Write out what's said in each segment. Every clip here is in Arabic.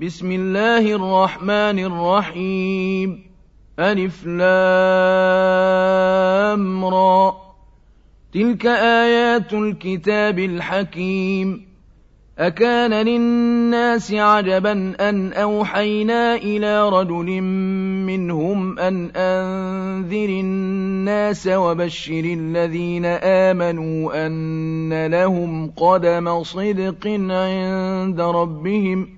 بسم الله الرحمن الرحيم. ألف لام را. تلك آيات الكتاب الحكيم. أكان للناس عجبا أن أوحينا إلى رجل منهم أن أنذر الناس وبشر الذين آمنوا أن لهم قدم صدق عند ربهم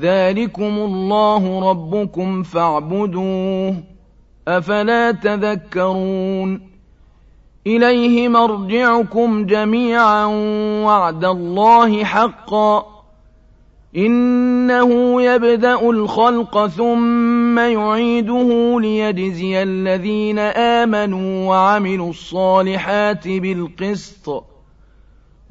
ذلكم الله ربكم فاعبدوه أفلا تذكرون إليه مرجعكم جميعا وعد الله حقا إنه يبدأ الخلق ثم يعيده ليجزي الذين آمنوا وعملوا الصالحات بالقسط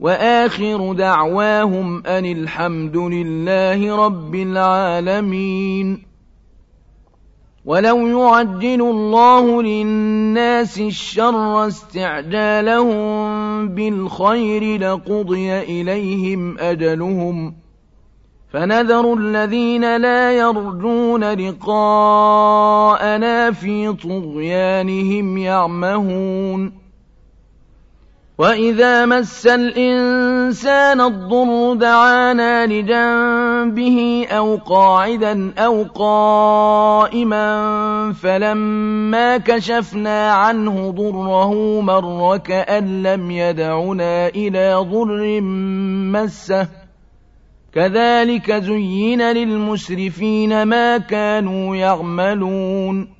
وآخر دعواهم أن الحمد لله رب العالمين. ولو يعجل الله للناس الشر استعجالهم بالخير لقضي إليهم أجلهم. فنذر الذين لا يرجون لقاءنا في طغيانهم يعمهون. وإذا مس الإنسان الضر دعانا لجنبه أو قاعدا أو قائما فلما كشفنا عنه ضره مر كأن لم يدعنا إلى ضر مسه. كذلك زين للمسرفين ما كانوا يعملون.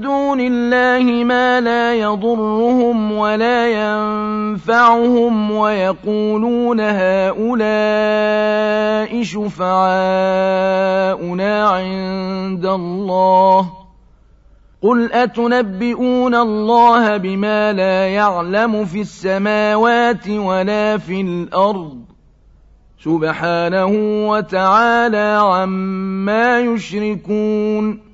دون الله ما لا يضرهم ولا ينفعهم ويقولون هؤلاء شفعاؤنا عند الله. قل أتنبئون الله بما لا يعلم في السماوات ولا في الأرض؟ سبحانه وتعالى عما يشركون.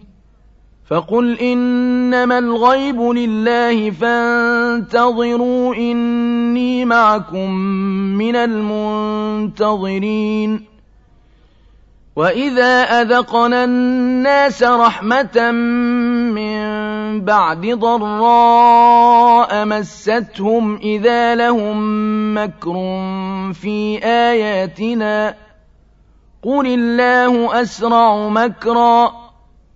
فقل إنما الغيب لله فانتظروا إني معكم من المنتظرين وإذا أذقنا الناس رحمة من بعد ضراء مستهم إذا لهم مكر في آياتنا قل الله أسرع مكرا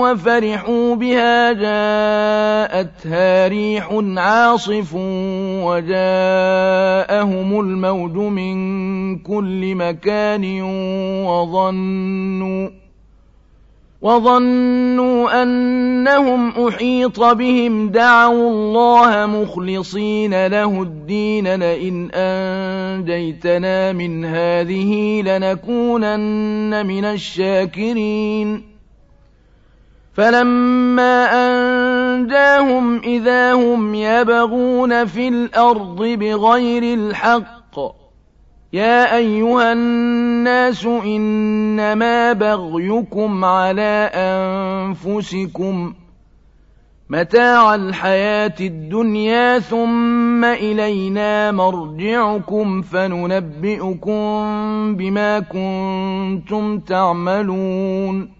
وفرحوا بها جاءتها ريح عاصف وجاءهم الموج من كل مكان وظنوا وظنوا أنهم أحيط بهم. دعوا الله مخلصين له الدين لئن أنجيتنا من هذه لنكونن من الشاكرين. فلما أنجاهم إذا هم يبغون في الأرض بغير الحق يا أيها الناس إنما بغيكم على أنفسكم متاع الحياة الدنيا ثم إلينا مرجعكم فننبئكم بما كنتم تعملون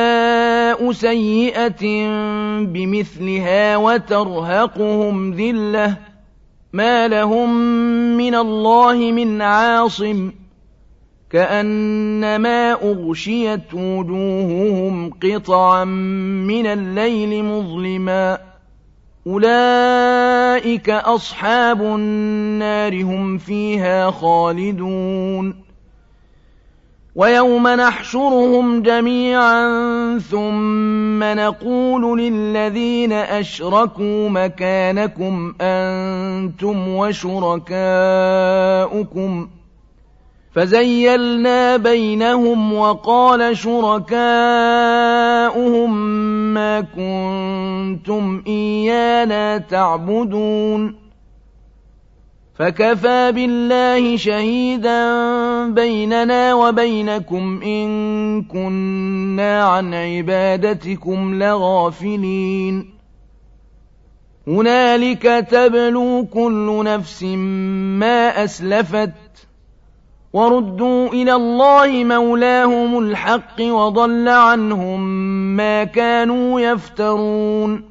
سيئة بمثلها وترهقهم ذلة ما لهم من الله من عاصم كأنما أغشيت وجوههم قطعا من الليل مظلما أولئك أصحاب النار هم فيها خالدون ويوم نحشرهم جميعا ثم نقول للذين أشركوا مكانكم أنتم وشركاؤكم. فزيلنا بينهم وقال شركاؤهم ما كنتم إيانا تعبدون. فكفى بالله شهيدا بيننا وبينكم إن كنا عن عبادتكم لغافلين هنالك تبلو كل نفس ما أسلفت وردوا إلى الله مولاهم الحق وضل عنهم ما كانوا يفترون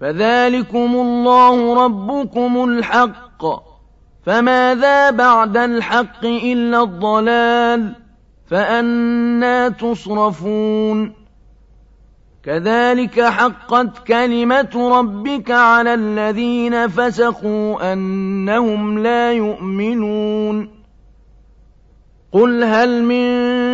فذلكم الله ربكم الحق. فماذا بعد الحق إلا الضلال. فأنا تصرفون. كذلك حقت كلمة ربك على الذين فسقوا أنهم لا يؤمنون. قل هل من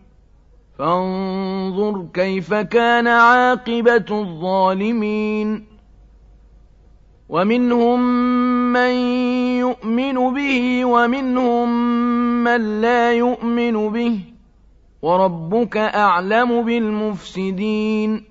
فانظر كيف كان عاقبة الظالمين. ومنهم من يؤمن به ومنهم من لا يؤمن به. وربك أعلم بالمفسدين.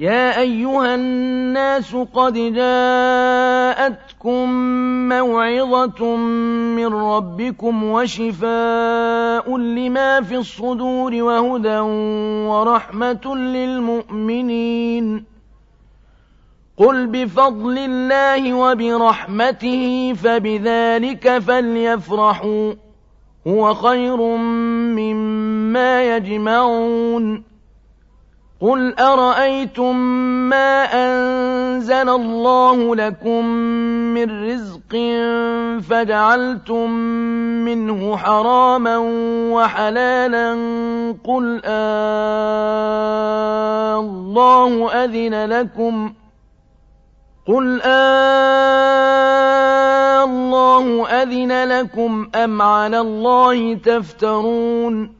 يَا أَيُّهَا النَّاسُ قَدْ جَاءَتْكُم مَّوْعِظَةٌ مِّن رَّبِّكُمْ وَشِفَاءٌ لِّمَا فِي الصُّدُورِ وَهُدًى وَرَحْمَةٌ لِّلْمُؤْمِنِينَ. قُلْ بِفَضْلِ اللَّهِ وَبِرَحْمَتِهِ فَبِذَٰلِكَ فَلْيَفْرَحُوا. هُوَ خَيْرٌ مِّمَّا يَجْمَعُونَ. قُلْ أَرَأَيْتُم مَّا أَنزَلَ اللَّهُ لَكُم مِّن رِّزْقٍ فَجَعَلْتُم مِّنْهُ حَرَامًا وَحَلَالًا قُلْ آللَّهُ أَذِنَ لَكُمْ قُلْ آللَّهُ أَذِنَ لَكُمْ أَمْ عَلَى اللَّهِ تَفْتَرُونَ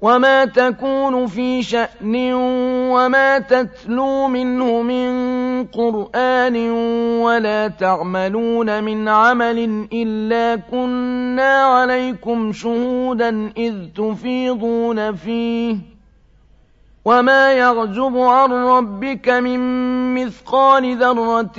وما تكون في شأن وما تتلو منه من قرآن ولا تعملون من عمل إلا كنا عليكم شهودا إذ تفيضون فيه وما يعجب عن ربك من مثقال ذرة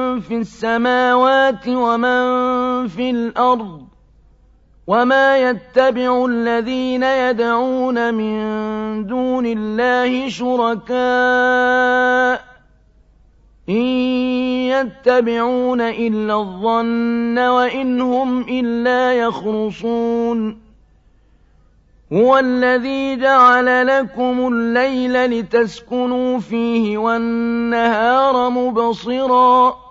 في السماوات ومن في الأرض وما يتبع الذين يدعون من دون الله شركاء إن يتبعون إلا الظن وإن هم إلا يخرصون هو الذي جعل لكم الليل لتسكنوا فيه والنهار مبصرا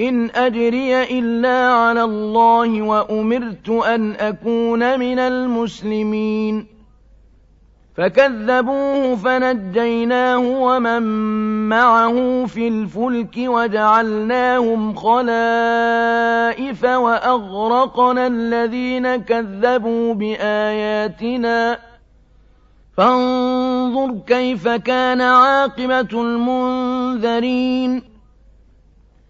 إن أجري إلا على الله وأمرت أن أكون من المسلمين. فكذبوه فنجيناه ومن معه في الفلك وجعلناهم خلائف وأغرقنا الذين كذبوا بآياتنا. فانظر كيف كان عاقبة المنذرين.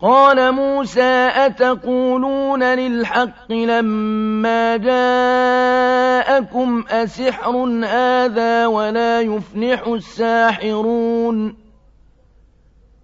قال موسى أتقولون للحق لما جاءكم أسحر هذا ولا يفلح الساحرون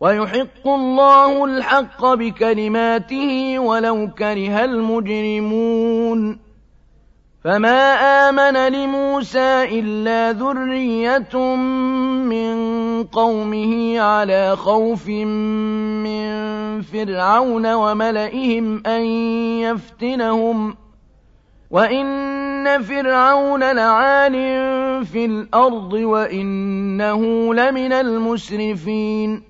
ويحق الله الحق بكلماته ولو كره المجرمون. فما آمن لموسى إلا ذرية من قومه على خوف من فرعون وملئهم أن يفتنهم. وإن فرعون لعال في الأرض وإنه لمن المسرفين.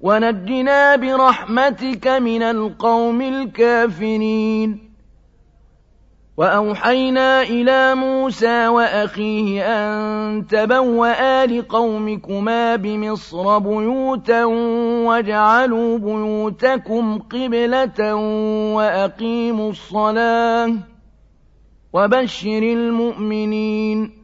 ونجنا برحمتك من القوم الكافرين. وأوحينا إلى موسى وأخيه أن تبوأ لقومكما بمصر بيوتا واجعلوا بيوتكم قبلة وأقيموا الصلاة وبشر المؤمنين.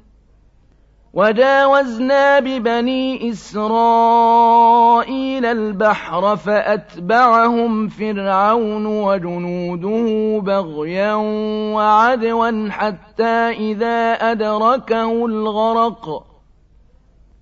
وجاوزنا ببني إسرائيل البحر فأتبعهم فرعون وجنوده بغيا وعدوا حتى إذا أدركه الغرق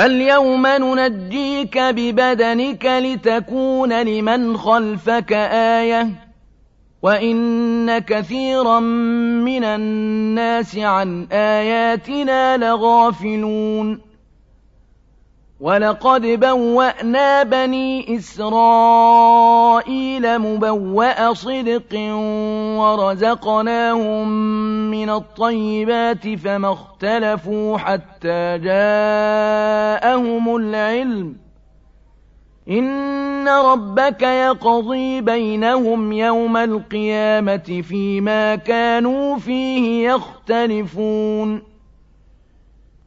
فاليوم ننجيك ببدنك لتكون لمن خلفك آية وإن كثيرا من الناس عن آياتنا لغافلون ولقد بوأنا بني إسرائيل مبوأ صدق ورزقناهم من الطيبات فما اختلفوا حتى جاءهم العلم إن ربك يقضي بينهم يوم القيامة فيما كانوا فيه يختلفون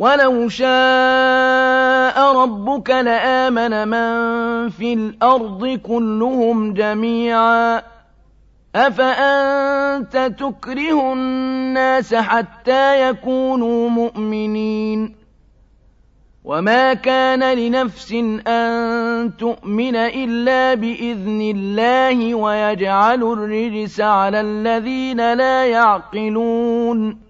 ولو شاء ربك لآمن من في الأرض كلهم جميعا أفأنت تكره الناس حتى يكونوا مؤمنين وما كان لنفس أن تؤمن إلا بإذن الله ويجعل الرجس على الذين لا يعقلون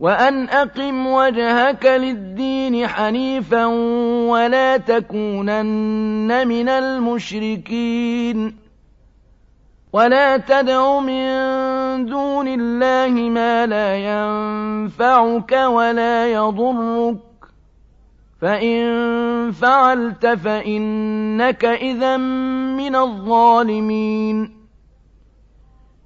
وأن أقم وجهك للدين حنيفا ولا تكونن من المشركين. ولا تدع من دون الله ما لا ينفعك ولا يضرك. فإن فعلت فإنك إذا من الظالمين.